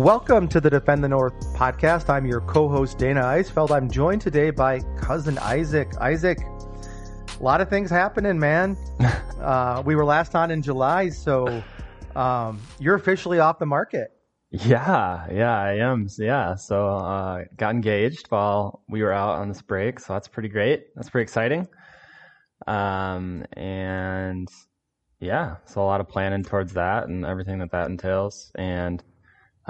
Welcome to the Defend the North podcast. I'm your co-host Dana Eisfeld. I'm joined today by cousin Isaac. Isaac, a lot of things happening, man. uh, we were last on in July, so um, you're officially off the market. Yeah, yeah, I am. Yeah, so uh, got engaged while we were out on this break, so that's pretty great. That's pretty exciting. Um, and yeah, so a lot of planning towards that and everything that that entails, and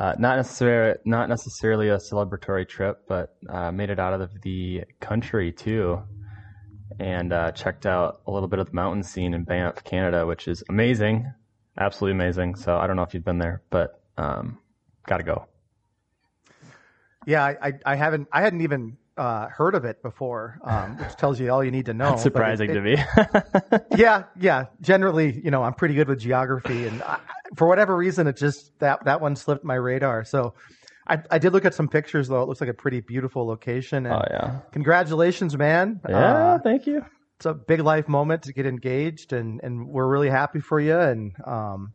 uh, not necessarily not necessarily a celebratory trip, but uh, made it out of the country too, and uh, checked out a little bit of the mountain scene in Banff, Canada, which is amazing, absolutely amazing. So I don't know if you've been there, but um, got to go. Yeah, I, I, I haven't I hadn't even uh, heard of it before, um, which tells you all you need to know. That's surprising it, to me. yeah, yeah. Generally, you know, I'm pretty good with geography, and I, for whatever reason, it just that that one slipped my radar. So, I, I did look at some pictures though. It looks like a pretty beautiful location. And oh yeah! Congratulations, man. Yeah, uh, thank you. It's a big life moment to get engaged, and and we're really happy for you. And um,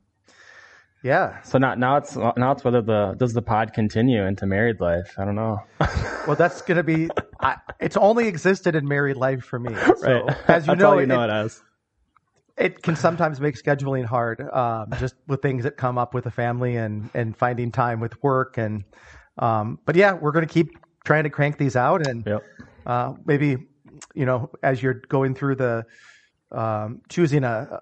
yeah. So now, now it's now it's whether the does the pod continue into married life? I don't know. well, that's gonna be. I, it's only existed in married life for me. So, right. As you that's know, you know it, it as. It can sometimes make scheduling hard, um, just with things that come up with a family and and finding time with work and. Um, but yeah, we're gonna keep trying to crank these out and yep. uh, maybe you know as you're going through the um, choosing a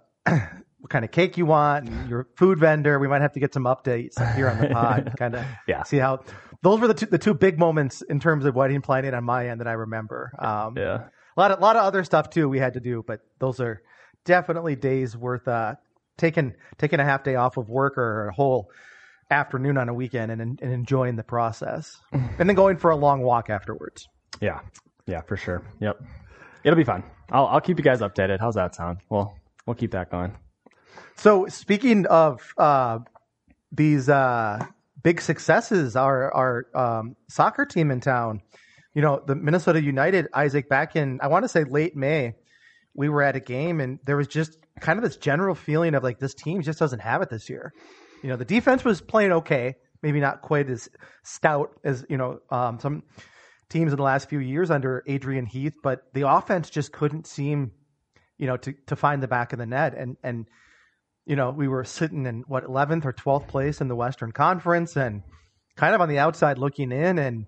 what kind of cake you want and your food vendor. We might have to get some updates here on the pod, kind of yeah. see how those were the two, the two big moments in terms of wedding planning on my end that I remember. Um, yeah, a lot of, lot of other stuff too we had to do, but those are definitely days worth, uh, taking, taking a half day off of work or a whole afternoon on a weekend and, and enjoying the process and then going for a long walk afterwards. Yeah. Yeah, for sure. Yep. It'll be fun. I'll, I'll keep you guys updated. How's that sound? Well, we'll keep that going. So speaking of uh, these uh, big successes, our our um, soccer team in town, you know, the Minnesota United, Isaac, back in I want to say late May, we were at a game and there was just kind of this general feeling of like this team just doesn't have it this year. You know, the defense was playing okay, maybe not quite as stout as you know um, some teams in the last few years under Adrian Heath, but the offense just couldn't seem, you know, to to find the back of the net and and you know, we were sitting in what 11th or 12th place in the Western Conference and kind of on the outside looking in and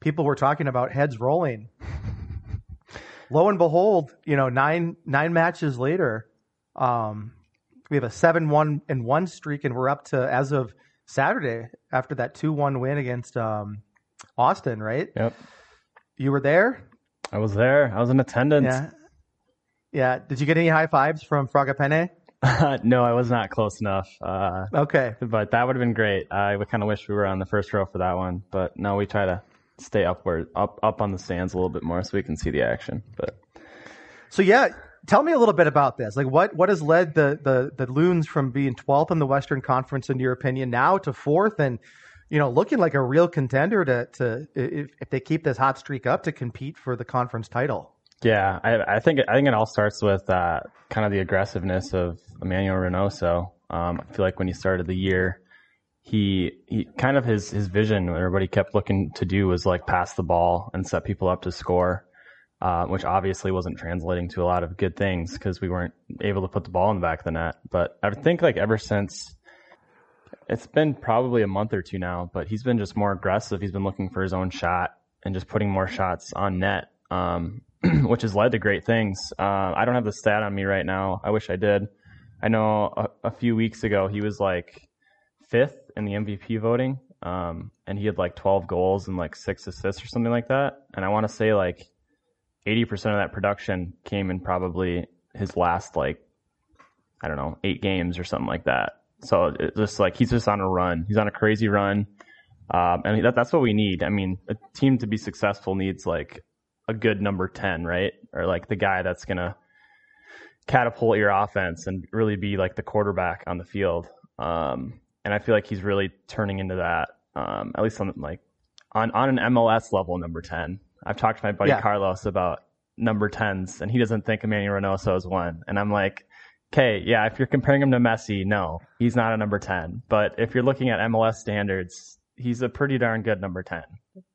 people were talking about heads rolling. Lo and behold, you know, nine nine matches later, um, we have a 7-1 and 1 streak and we're up to as of Saturday after that 2-1 win against um, Austin, right? Yep. You were there? I was there. I was in attendance. Yeah. Yeah. Did you get any high fives from No, I was not close enough. Uh, okay, but that would have been great. I kind of wish we were on the first row for that one, but no, we try to stay upward, up, up on the stands a little bit more so we can see the action. But so yeah, tell me a little bit about this. Like, what what has led the the the Loons from being 12th in the Western Conference, in your opinion, now to fourth and you know looking like a real contender to to if, if they keep this hot streak up to compete for the conference title. Yeah, I, I, think I think it all starts with uh, kind of the aggressiveness of Emanuel Reynoso. Um, I feel like when he started the year, he he kind of his his vision what he kept looking to do was like pass the ball and set people up to score, uh, which obviously wasn't translating to a lot of good things because we weren't able to put the ball in the back of the net. But I think like ever since it's been probably a month or two now, but he's been just more aggressive. He's been looking for his own shot and just putting more shots on net. Um, which has led to great things. Uh, I don't have the stat on me right now. I wish I did. I know a, a few weeks ago he was like fifth in the MVP voting, um, and he had like 12 goals and like six assists or something like that. And I want to say like 80% of that production came in probably his last like I don't know eight games or something like that. So it's just like he's just on a run. He's on a crazy run. Um, and that, that's what we need. I mean, a team to be successful needs like a good number 10, right? Or like the guy that's going to catapult your offense and really be like the quarterback on the field. Um, and I feel like he's really turning into that, um, at least on like on, on an MLS level, number 10. I've talked to my buddy yeah. Carlos about number 10s and he doesn't think Emanuel Reynoso is one. And I'm like, okay, yeah, if you're comparing him to Messi, no, he's not a number 10. But if you're looking at MLS standards, he's a pretty darn good number ten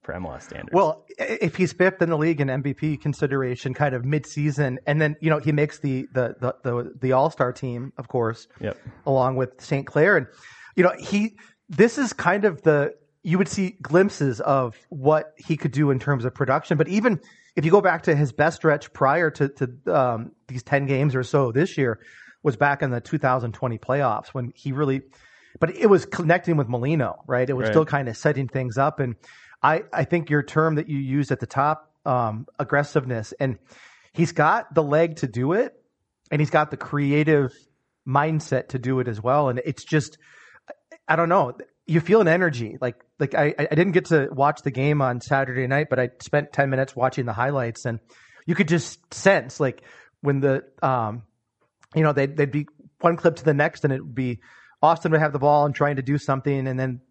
for MLS standards. Well, if he's fifth in the league in MVP consideration, kind of mid-season, and then you know he makes the the the the, the All Star team, of course, yep. along with St. Clair, and you know he this is kind of the you would see glimpses of what he could do in terms of production, but even if you go back to his best stretch prior to, to um, these 10 games or so this year was back in the 2020 playoffs when he really but it was connecting with Molino, right? It was Right. still kind of setting things up. And I, I think your term that you used at the top, um, aggressiveness, and he's got the leg to do it, and he's got the creative mindset to do it as well. And it's just, I don't know, you feel an energy. Like, like I, I didn't get to watch the game on Saturday night, but I spent 10 minutes watching the highlights, and you could just sense like when the, um, you know, they'd, they'd be one clip to the next, and it would be Austin would have the ball and trying to do something, and then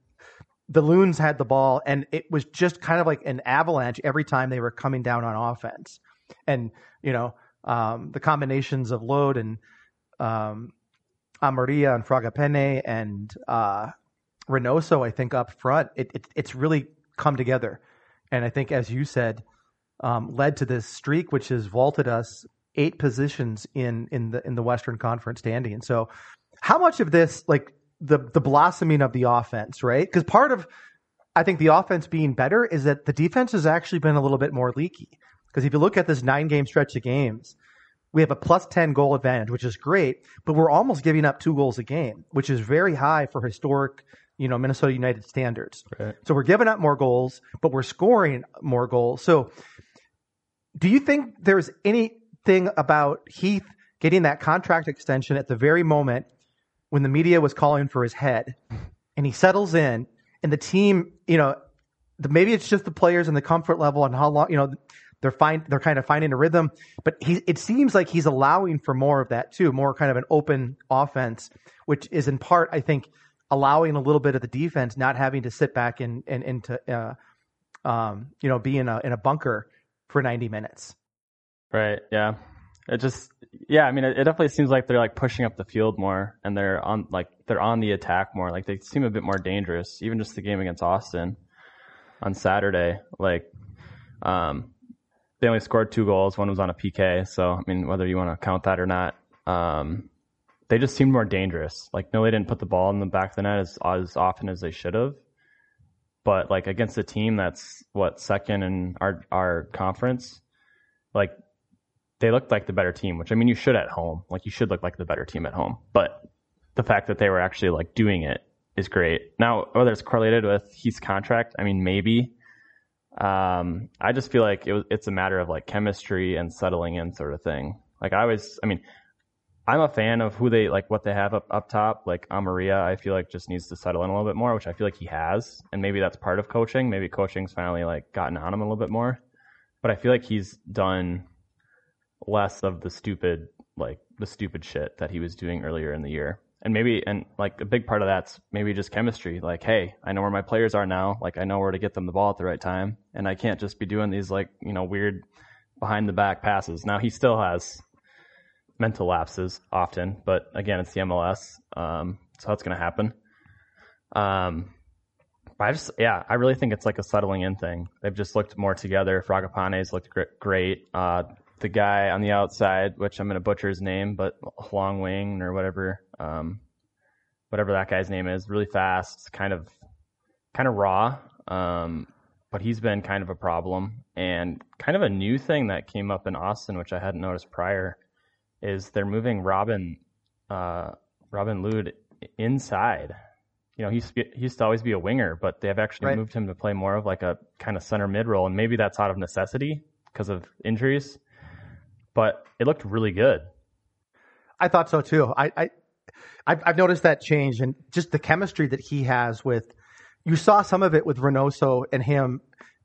the Loons had the ball, and it was just kind of like an avalanche every time they were coming down on offense. And you know, um, the combinations of Lod and um, Amarilla and Fragapane and uh, Reynoso, I think up front, it, it it's really come together. And I think, as you said, um, led to this streak, which has vaulted us eight positions in in the in the Western Conference standing. So, how much of this, like the the blossoming of the offense, right? Because part of I think the offense being better is that the defense has actually been a little bit more leaky. Because if you look at this nine game stretch of games, we have a plus 10 goal advantage, which is great, but we're almost giving up two goals a game, which is very high for historic, you know, Minnesota United standards. Right. So we're giving up more goals, but we're scoring more goals. So do you think there's anything about Heath getting that contract extension at the very moment when the media was calling for his head and he settles in and the team, you know, the, maybe it's just the players and the comfort level and how long, you know, they're find they're kind of finding a rhythm, but he it seems like he's allowing for more of that too, more kind of an open offense, which is in part, I think, allowing a little bit of the defense not having to sit back and and into uh, um, you know, be in a in a bunker for 90 minutes. Right. Yeah. It just, yeah. I mean, it, it definitely seems like they're like pushing up the field more, and they're on like they're on the attack more. Like they seem a bit more dangerous. Even just the game against Austin on Saturday, like, um, they only scored two goals. One was on a PK. So I mean, whether you want to count that or not, um, they just seemed more dangerous. Like, no, they didn't put the ball in the back of the net as as often as they should have. But like against a team that's what second in our our conference, like they looked like the better team, which I mean, you should at home. Like you should look like the better team at home. But the fact that they were actually like doing it is great. Now, whether it's correlated with Heath's contract, I mean, maybe. Um, I just feel like it was, it's a matter of like chemistry and settling in sort of thing. Like I always, I mean, I'm a fan of who they like, what they have up up top. Like Amarilla, I feel like just needs to settle in a little bit more, which I feel like he has, and maybe that's part of coaching. Maybe coaching's finally like gotten on him a little bit more. But I feel like he's done less of the stupid like the stupid shit that he was doing earlier in the year. And maybe and like a big part of that's maybe just chemistry. Like, hey, I know where my players are now. Like I know where to get them the ball at the right time. And I can't just be doing these like, you know, weird behind the back passes. Now he still has mental lapses often, but again it's the MLS. Um so that's gonna happen. Um but I just, yeah, I really think it's like a settling in thing. They've just looked more together. Fragapane's looked great. Uh, the guy on the outside, which I'm going to butcher his name, but Long Wing or whatever, um, whatever that guy's name is, really fast, kind of, kind of raw. Um, but he's been kind of a problem and kind of a new thing that came up in Austin, which I hadn't noticed prior, is they're moving Robin, uh, Robin Lod inside. You know, he used, to be, he used to always be a winger, but they've actually Right. moved him to play more of like a kind of center mid role, and maybe that's out of necessity because of injuries. But it looked really good. I thought so too. I, I I've, I've noticed that change and just the chemistry that he has with. You saw some of it with Reynoso and him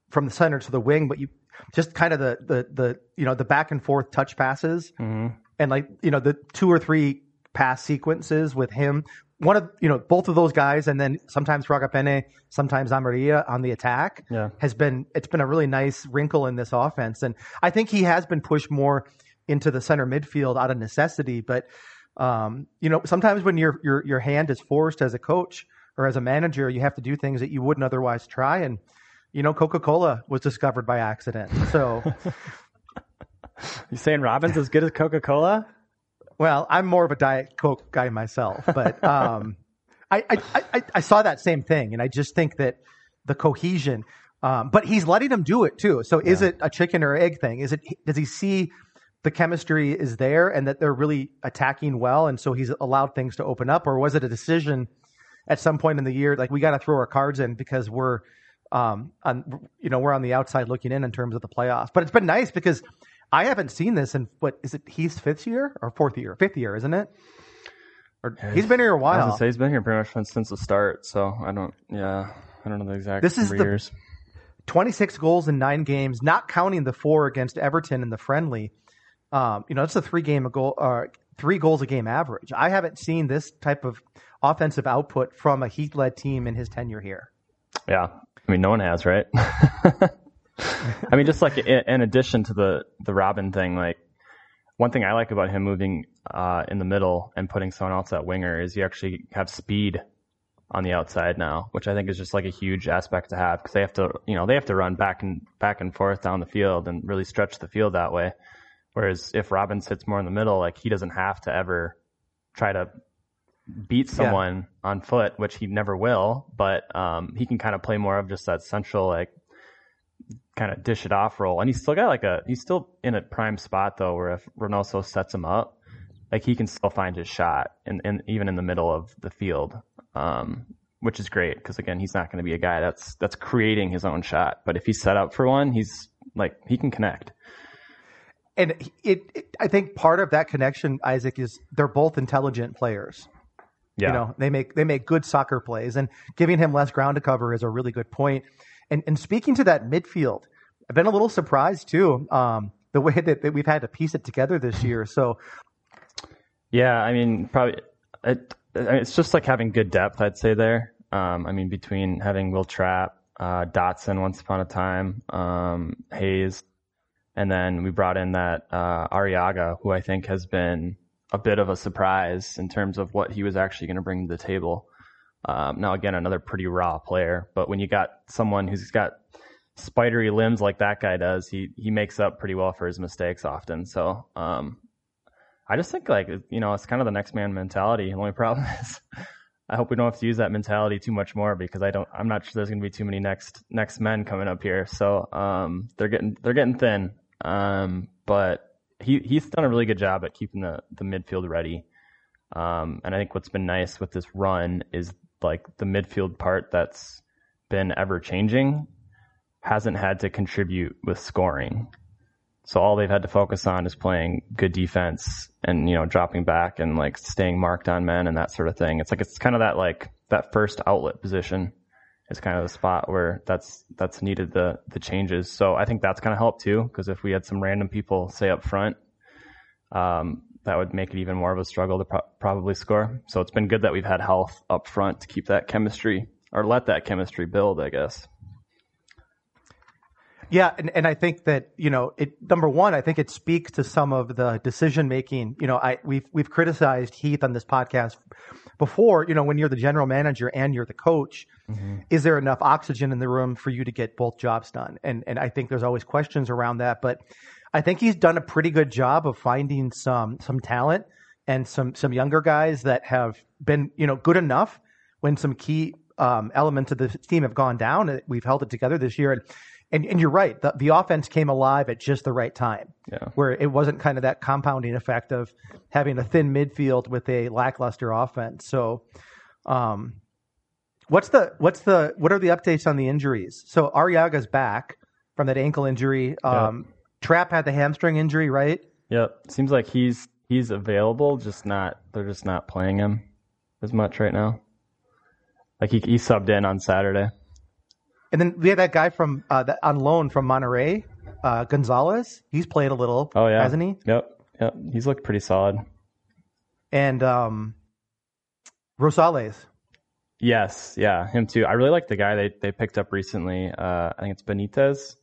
from the center to the wing, but you just kind of the the the you know the back and forth touch passes Mm-hmm. and like you know the two or three pass sequences with him. One of you know both of those guys, and then sometimes Fragapane, sometimes Amarilla on the attack Yeah. has been it's been a really nice wrinkle in this offense, and I think he has been pushed more into the center midfield out of necessity. But um, you know, sometimes when your your your hand is forced as a coach or as a manager, you have to do things that you wouldn't otherwise try. And you know, Coca Cola was discovered by accident. So, you saying Robin's as good as Coca Cola? Well, I'm more of a Diet Coke guy myself, but um, I, I, I, I, saw that same thing, and I just think that the cohesion. Um, but he's letting him do it too. So, yeah. is it a chicken or egg thing? Is it? Does he see the chemistry is there and that they're really attacking well, and so he's allowed things to open up, or was it a decision at some point in the year like we got to throw our cards in because we're um, on you know we're on the outside looking in in terms of the playoffs. But it's been nice because I haven't seen this in what is it? He's fifth year or fourth year? Fifth year, isn't it? Or he's been here a while. I say he's been here pretty much since the start. So I don't. Yeah, I don't know the exact. This is the years. 26 goals in nine games, not counting the four against Everton in the friendly. Um, you know, that's a three game a goal, uh, three goals a game average. I haven't seen this type of offensive output from a Heath led team in his tenure here. Yeah, I mean, no one has, right? I mean, just like in addition to the the Robin thing, like one thing I like about him moving uh, in the middle and putting someone else at winger is you actually have speed on the outside now, which I think is just like a huge aspect to have because they have to, you know, they have to run back and back and forth down the field and really stretch the field that way. Whereas if Robin sits more in the middle, like he doesn't have to ever try to beat someone yeah. on foot, which he never will, but um, he can kind of play more of just that central like kind of dish it off role. And he's still got like a he's still in a prime spot though, where if Reynoso sets him up, like he can still find his shot, and, and even in the middle of the field, um, which is great because again, he's not going to be a guy that's that's creating his own shot. But if he's set up for one, he's like he can connect. And it, it I think part of that connection, Isaac, is they're both intelligent players. Yeah. You know, they make they make good soccer plays, and giving him less ground to cover is a really good point. And and speaking to that midfield, I've been a little surprised too, um, the way that, that we've had to piece it together this year. So, yeah, I mean, probably it, it's just like having good depth. I'd say there. Um, I mean, between having Wil Trapp, uh, Dotson once upon a time, um, Hayes, and then we brought in that uh, Arriaga, who I think has been a bit of a surprise in terms of what he was actually going to bring to the table. Um, now, again, another pretty raw player, but when you got someone who's got spidery limbs like that guy does, he he makes up pretty well for his mistakes often. So, um, I just think like you know it's kind of the next man mentality. The only problem is, I hope we don't have to use that mentality too much more because I don't. I'm not sure there's going to be too many next next men coming up here. So, um, they're getting they're getting thin. Um, but he he's done a really good job at keeping the the midfield ready. Um, and I think what's been nice with this run is like the midfield part that's been ever changing hasn't had to contribute with scoring. So all they've had to focus on is playing good defense and, you know, dropping back and like staying marked on men and that sort of thing. It's like, it's kind of that like, that first outlet position is kind of the spot where that's that's needed the the changes. So I think that's going to help too, because if we had some random people say up front, um, that would make it even more of a struggle to pro- probably score. So it's been good that we've had health up front to keep that chemistry or let that chemistry build, I guess. Yeah, and, and I think that you know, it number one, I think it speaks to some of the decision making. You know, I we've we've criticized Heath on this podcast before. You know, when you're the general manager and you're the coach, mm-hmm. is there enough oxygen in the room for you to get both jobs done? And and I think there's always questions around that, but I think he's done a pretty good job of finding some some talent and some some younger guys that have been you know good enough when some key um, elements of the team have gone down. We've held it together this year, and and, and you're right. The, the offense came alive at just the right time, yeah. where it wasn't kind of that compounding effect of having a thin midfield with a lackluster offense. So, um, what's the what's the what are the updates on the injuries? So Arriaga's back from that ankle injury. Um, yep. Trapp had the hamstring injury, right? Yep. Seems like he's he's available, just not they're just not playing him as much right now. Like he he subbed in on Saturday. And then we had that guy from uh, that on loan from Monterrey, uh, Gonzalez. He's played a little. Oh yeah, hasn't he? Yep, yep. He's looked pretty solid. And um, Rosales. Yes, yeah, him too. I really like the guy they they picked up recently. Uh, I think it's Benitez,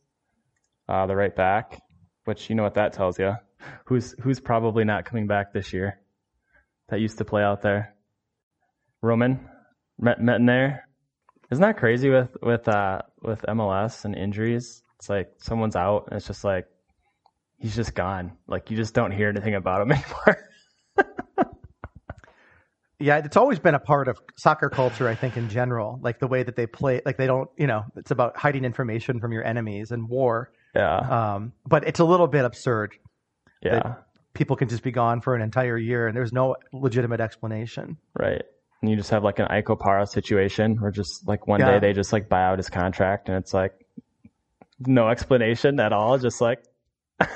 uh, the right back. Which you know what that tells you. Who's who's probably not coming back this year? That used to play out there. Roman, met, met in there. Isn't that crazy with with uh with MLS and injuries? It's like someone's out and it's just like he's just gone. Like you just don't hear anything about him anymore. Yeah, it's always been a part of soccer culture, I think, in general. Like the way that they play, like they don't, you know, it's about hiding information from your enemies and war. yeah. Um, but it's a little bit absurd. yeah. that people can just be gone for an entire year and there's no legitimate explanation. Right. And you just have like an Ike Opara situation where just like one Yeah. day they just like buy out his contract and it's like no explanation at all. Just like,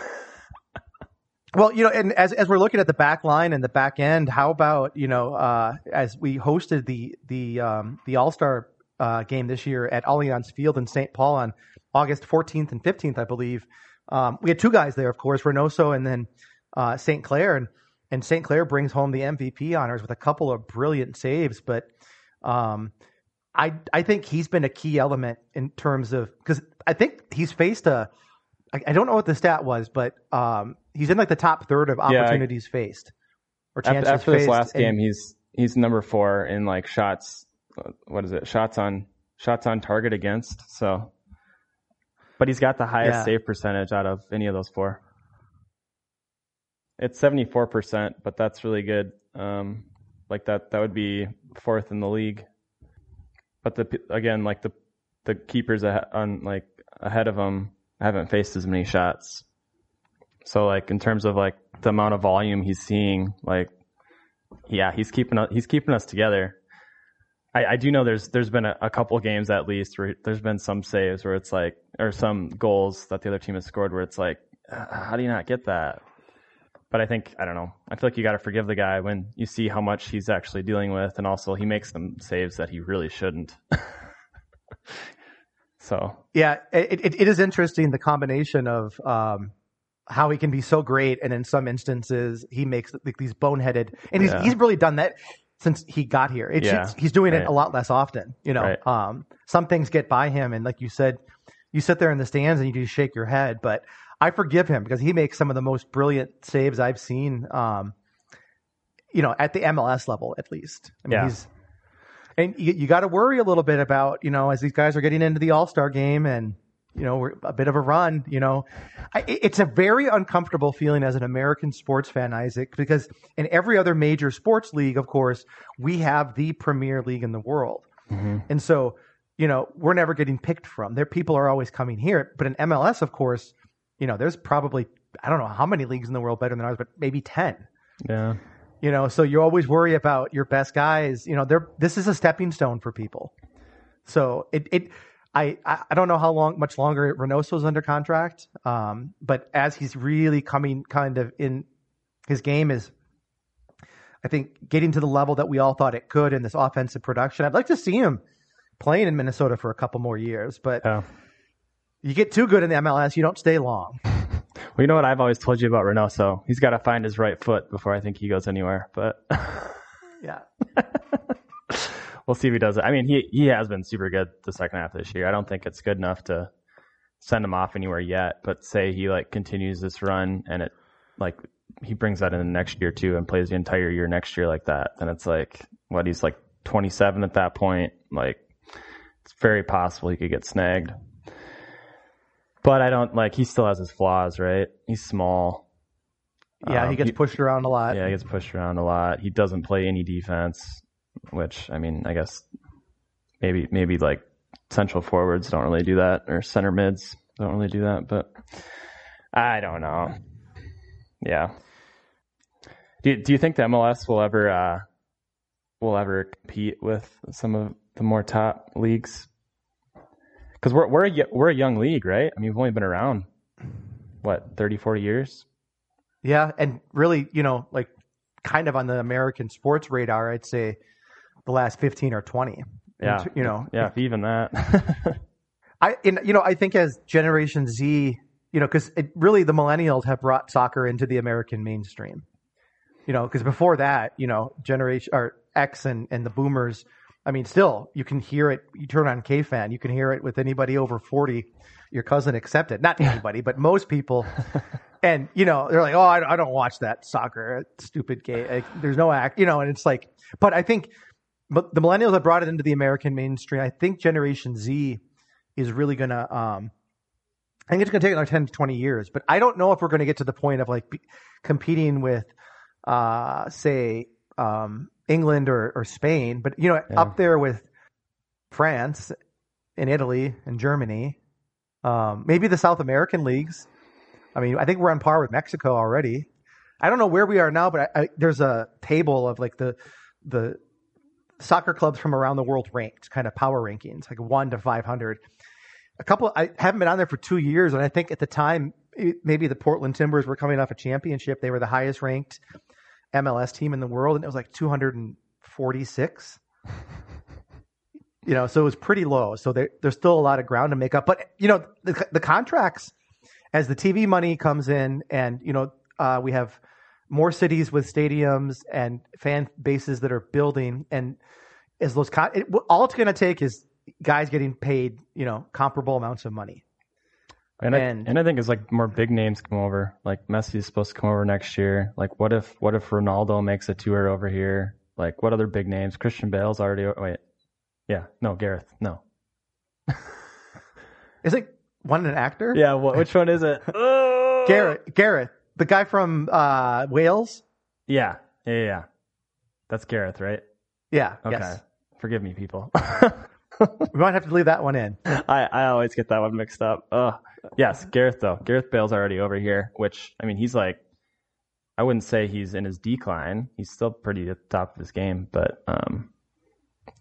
Well, you know, and as as we're looking at the back line and the back end, how about you know, uh, as we hosted the the um, the All Star uh, game this year at Allianz Field in St. Paul on August 14th and 15th, I believe. Um, we had two guys there, of course, Reynoso and then uh, St. Clair, and and St. Clair brings home the MVP honors with a couple of brilliant saves, but. Um, I I think he's been a key element in terms of because I think he's faced a I, I don't know what the stat was, but um, he's in like the top third of Yeah, I- opportunities faced or chances after this faced. last and- game, he's, he's number four in like shots. What is it? Shots on, shots on target against. So, but he's got the highest Yeah. save percentage out of any of those four. It's 74%, but that's really good. Um, like that, that would be fourth in the league. But the, again, like the, the keepers on like ahead of him haven't faced as many shots. So like in terms of like the amount of volume he's seeing, like yeah, he's keeping us, he's keeping us together. I, I do know there's there's been a, a couple games at least where there's been some saves where it's like or some goals that the other team has scored where it's like how do you not get that? But I think I don't know. I feel like you got to forgive the guy when you see how much he's actually dealing with, and also he makes some saves that he really shouldn't. so yeah, it, it, it is interesting the combination of um, how he can be so great, and in some instances he makes like these boneheaded, and he's Yeah. he's really done that since he got here. It's, Yeah, it's- he's doing it a lot less often. You know, Right. um, some things get by him, and like you said, you sit there in the stands and you just shake your head, but. I forgive him because he makes some of the most brilliant saves I've seen. Um, you know, at the MLS level, at least. I mean, Yeah. he's and you, you got to worry a little bit about you know as these guys are getting into the All Star game and you know we're a bit of a run. You know, I, it's a very uncomfortable feeling as an American sports fan, Isaac, because in every other major sports league, of course, we have the premier league in the world, and so you know we're never getting picked from. There, people are always coming here, but in MLS, of course, you know there's probably I don't know how many leagues in the world better than ours, but maybe ten yeah, you know so you always worry about your best guys you know they're this is a stepping stone for people so it it I, I don't know how long, much longer Reynoso's under contract. Um, but as he's really coming kind of in, his game is, I think, getting to the level that we all thought it could in this offensive production. I'd like to see him playing in Minnesota for a couple more years, but yeah. You get too good in the MLS, you don't stay long. Well, you know what I've always told you about Reynoso? He's got to find his right foot before I think he goes anywhere. But Yeah. we'll see if he does it. I mean, he he has been super good the second half of this year. I don't think it's good enough to send him off anywhere yet. But say he like continues this run and it like he brings that in the next year too and plays the entire year next year like that, then it's like what he's like 27 at that point. Like it's very possible he could get snagged. But I don't like he still has his flaws, right? He's small. Yeah, Um, he gets pushed around a lot. Yeah, he gets pushed around a lot. He doesn't play any defense, which I mean, I guess maybe maybe like central forwards don't really do that, or center mids don't really do that. But I don't know. Yeah. Do Do you think the MLS will ever uh, will ever compete with some of the more top leagues? Because we're we're a, we're a young league, right? I mean, we've only been around what 30, 40 years. Yeah, and really, you know, like kind of on the American sports radar, I'd say the last 15 or 20. Yeah, And, you know, yeah, even that. I and you know, I think as Generation Z, you know, cuz really the millennials have brought soccer into the American mainstream. You know, cuz before that, you know, generation or X and and the boomers, I mean, still you can hear it you turn on K-fan, you can hear it with anybody over 40, your cousin accepted. Not anybody, but most people and you know they're like oh i, I don't watch that soccer stupid game like, there's no act you know and it's like but i think but the millennials have brought it into the American mainstream. I think Generation Z is really going to. Um, I think it's going to take another ten to twenty years, but I don't know if we're going to get to the point of like be, competing with, uh, say, um, England or, or Spain, but you know, Yeah. up there with France and Italy and Germany, um, maybe the South American leagues. I mean, I think we're on par with Mexico already. I don't know where we are now, but I, I, there's a table of like the the soccer clubs from around the world ranked, kind of power rankings, like one to five hundred. A couple, I haven't been on there for two years, and I think at the time, it- maybe the Portland Timbers were coming off a championship. They were the highest ranked MLS team in the world, and it was like 246. you know, so it was pretty low. So there, there's still a lot of ground to make up. But you know, the, the contracts, as the TV money comes in, and you know, uh, we have more cities with stadiums and fan bases that are building, and as those, con- it, all it's going to take is guys getting paid, you know, comparable amounts of money. And I, And- and I think it's like more big names come over. Like Messi is supposed to come over next year. Like what if what if Ronaldo makes a tour over here? Like what other big names? Christian Bale's already wait. Yeah, no, Gareth. No. Is it one an actor? Yeah, what, which one is it? Gareth, Gareth, the guy from uh, Wales. Yeah, yeah, yeah, yeah. That's Gareth, right? Yeah. Okay. Yes. Forgive me, people. We might have to leave that one in. I, I always get that one mixed up. Ugh. Yes, Gareth though. Gareth Bale's already over here, which I mean he's like I wouldn't say he's in his decline. He's still pretty at the top of his game, but um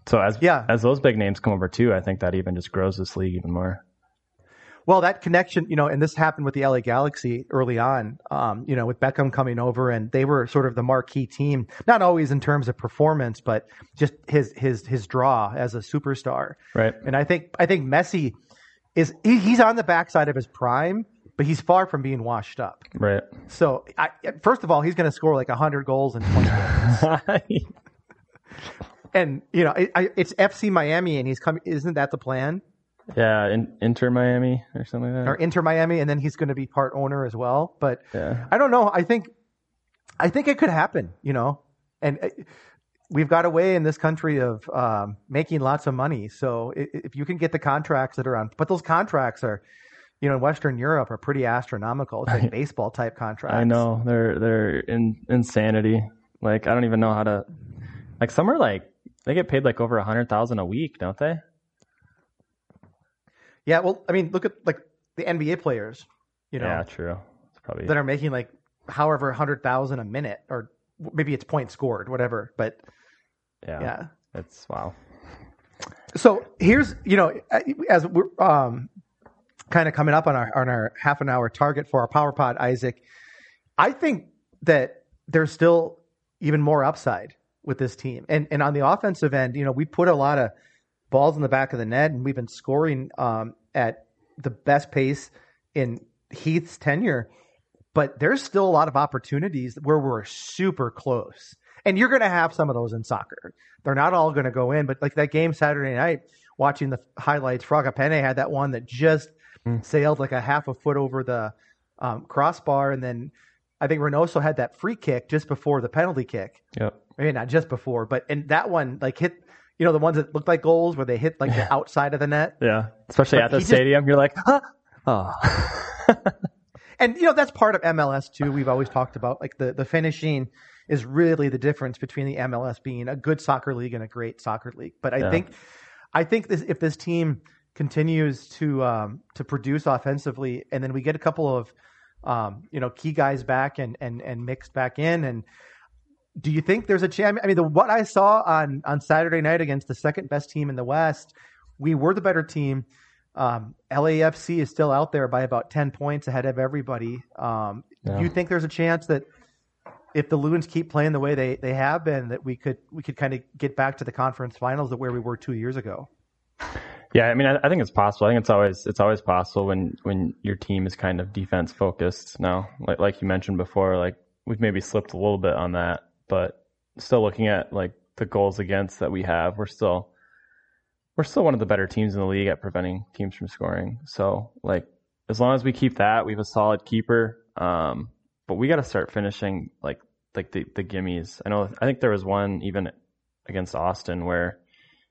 so as Yeah. as those big names come over too, I think that even just grows this league even more. Well, that connection, you know, and this happened with the LA Galaxy early on, um, you know, with Beckham coming over and they were sort of the marquee team, not always in terms of performance, but just his, his, his draw as a superstar. Right. And I think, I think Messi is, he, he's on the backside of his prime, but he's far from being washed up. Right. So I, first of all, he's going to score like hundred goals in 20 games. and, you know, I, I, it's FC Miami and he's coming, isn't that the plan? yeah, in, Inter Miami or something like that. Or Inter Miami and then he's going to be part owner as well. But, yeah. I don't know. I think, I think it could happen. You know, and uh, we've got a way in this country of um, making lots of money. So if you can get the contracts that are on, but those contracts are, you know, in Western Europe are pretty astronomical. It's like baseball type contracts. I know. They're they're in insanity. Like I don't even know how to like some are like they get paid like over a hundred thousand a week, don't they? Yeah. Well, I mean, look at like the NBA players. You know, Yeah, true. It's probably that are making like however hundred thousand a minute, or maybe it's points scored, whatever. But yeah. yeah. It's wow. So here's, you know, as we're um, kind of coming up on our on our half an hour target for our power pod, Isaac, I think that there's still even more upside with this team. And and on the offensive end, you know, we put a lot of balls in the back of the net, and we've been scoring um, at the best pace in Heath's tenure. But there's still a lot of opportunities where we're super close. And you're going to have some of those in soccer. They're not all going to go in, but like that game Saturday night, watching the highlights, Fragapane had that one that just Mm. sailed like a half a foot over the um, crossbar. And then I think Reynoso had that free kick just before the penalty kick. Yep. Maybe not just before, but and that one like hit, you know, the ones that looked like goals where they hit like the outside of the net. Yeah. Especially But at the he just- stadium, you're like, huh? Oh. And you know that's part of MLS too. We've always talked about like the the finishing is really the difference between the MLS being a good soccer league and a great soccer league. But I Yeah. think I think this if this team continues to um, to produce offensively, and then we get a couple of um, you know key guys back and and and mixed back in, and do you think there's a chance? I mean, the, what I saw on on Saturday night against the second best team in the West, we were the better team. Um, LAFC is still out there by about ten points ahead of everybody. Um, Yeah. Do you think there's a chance that if the Loons keep playing the way they, they have been, that we could we could kind of get back to the conference finals of where we were two years ago? Yeah, I mean, I, I think it's possible. I think it's always it's always possible when when your team is kind of defense focused. Now, like like you mentioned before, like we've maybe slipped a little bit on that, but still looking at like the goals against that we have, we're still we're still one of the better teams in the league at preventing teams from scoring. So, like as long as we keep that, we have a solid keeper. Um, but we got to start finishing like like the the gimmies. I know I think there was one even against Austin where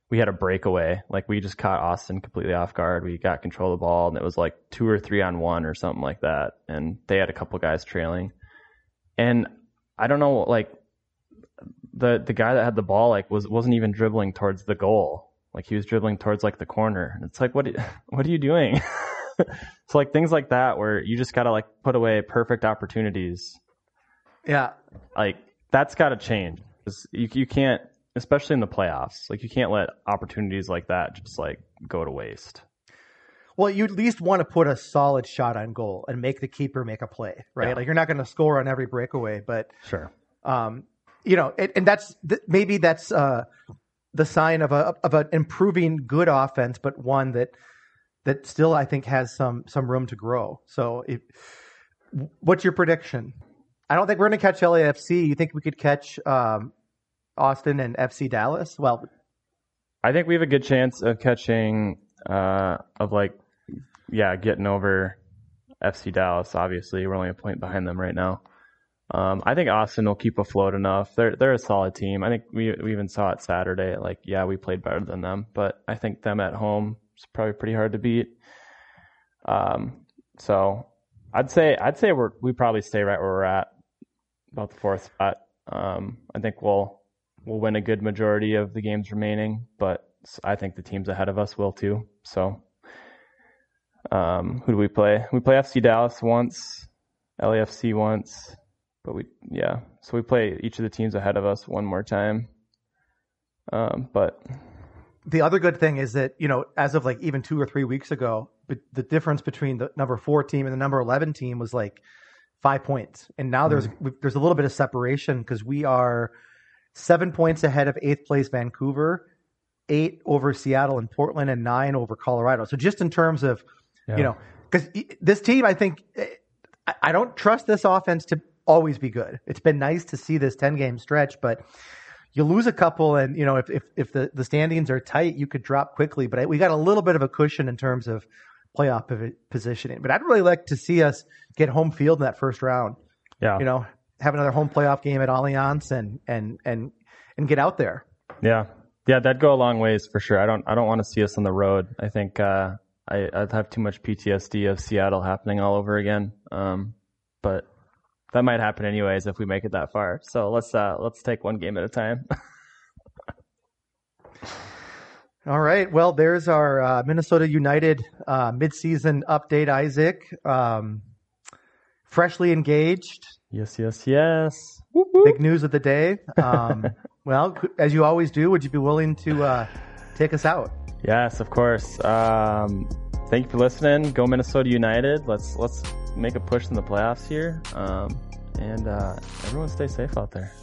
we had a breakaway. Like we just caught Austin completely off guard. We got control of the ball and it was like two or three on one or something like that. And they had a couple guys trailing. And I don't know, like the the guy that had the ball like was wasn't even dribbling towards the goal. Like he was dribbling towards like the corner. And it's like what what are you doing? so like things like that where you just gotta like put away perfect opportunities. Yeah. Like that's gotta change. You you can't especially in the playoffs. Like you can't let opportunities like that just like go to waste. Well, you at least want to put a solid shot on goal and make the keeper make a play, right? Yeah. Like you're not going to score on every breakaway, but sure. Um, you know, and, and that's maybe that's uh, the sign of a of an improving good offense, but one that that still I think has some some room to grow. So, it, what's your prediction? I don't think we're going to catch LAFC. You think we could catch um, Austin and FC Dallas? Well, I think we have a good chance of catching uh, of like yeah getting over FC Dallas. Obviously, we're only a point behind them right now. Um, I think Austin will keep afloat enough. They're they're a solid team. I think we we even saw it Saturday. Like yeah, we played better than them, but I think them at home is probably pretty hard to beat. Um, so I'd say I'd say we're we probably stay right where we're at, about the fourth spot. Um, I think we'll we'll win a good majority of the games remaining, but I think the teams ahead of us will too. So, um, who do we play? We play FC Dallas once, LAFC once, but we yeah. So we play each of the teams ahead of us one more time. Um, but the other good thing is that you know, as of like even two or three weeks ago, the difference between the number four team and the number eleven team was like five points, and now there's mm. there's a little bit of separation because we are seven points ahead of eighth place Vancouver, eight over Seattle and Portland, and nine over Colorado. So just in terms of, yeah. you know, because this team, I think, I don't trust this offense to always be good. It's been nice to see this 10 game stretch, but you lose a couple and, you know, if, if, if the, the standings are tight, you could drop quickly, but we got a little bit of a cushion in terms of playoff positioning, but I'd really like to see us get home field in that first round. Yeah. You know, have another home playoff game at Allianz and, and, and, and get out there. Yeah. Yeah. That'd go a long ways for sure. I don't, I don't want to see us on the road. I think, uh, I, I'd have too much PTSD of Seattle happening all over again. Um, but that might happen anyways if we make it that far. So let's uh, let's take one game at a time. All right. Well, there's our uh, Minnesota United uh, midseason update, Isaac. Um, freshly engaged. Yes, yes, yes. Big news of the day. Um, well, as you always do, would you be willing to uh, take us out? Yes, of course. Um, thank you for listening. Go Minnesota United. Let's let's make a push in the playoffs here. Um, and uh, everyone stay safe out there.